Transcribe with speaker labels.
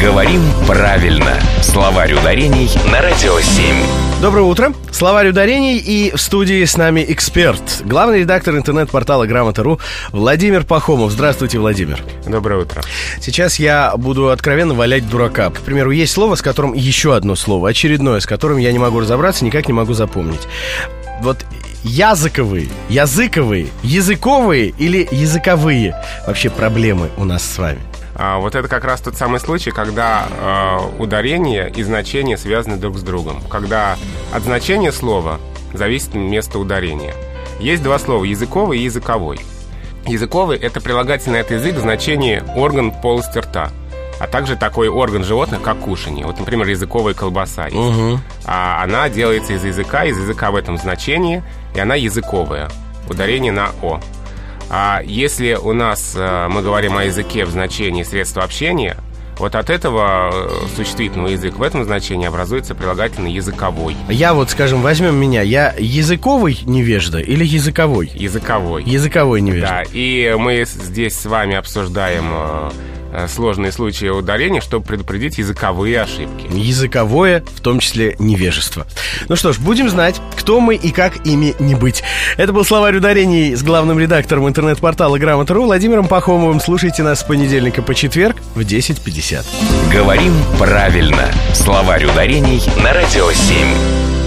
Speaker 1: Говорим правильно. Словарь ударений на Радио 7.
Speaker 2: Доброе утро. Словарь ударений и в студии с нами эксперт, главный редактор интернет-портала Грамота.ру Владимир Пахомов. Здравствуйте, Владимир.
Speaker 3: Доброе утро.
Speaker 2: Сейчас я буду откровенно валять дурака. К примеру, есть слово, с которым еще одно слово, очередное, с которым я не могу разобраться, никак не могу запомнить. Вот языковые, языковые, языковые или языковые вообще проблемы у нас с вами?
Speaker 3: А, вот это как раз тот самый случай, когда э, ударение и значение связаны друг с другом. Когда от значения слова зависит место ударения. Есть два слова – языковый и языковой. Языковый – это прилагательный от язык в значении орган полости рта а также такой орган животных, как кушание. Вот, например, языковая колбаса есть.
Speaker 2: Угу.
Speaker 3: А она делается из языка, из языка в этом значении, и она языковая. Ударение на «о». А если у нас э, мы говорим о языке в значении средства общения, вот от этого э, существительного язык в этом значении образуется прилагательный языковой.
Speaker 2: Я вот, скажем, возьмем меня. Я языковый невежда или языковой?
Speaker 3: Языковой.
Speaker 2: Языковой невежда.
Speaker 3: Да, и мы здесь с вами обсуждаем Э, сложные случаи ударения, чтобы предупредить языковые ошибки.
Speaker 2: Языковое, в том числе невежество. Ну что ж, будем знать, кто мы и как ими не быть. Это был словарь ударений с главным редактором интернет-портала Грамота.ру Владимиром Пахомовым. Слушайте нас с понедельника по четверг в 10.50.
Speaker 1: Говорим правильно. Словарь ударений на Радио 7.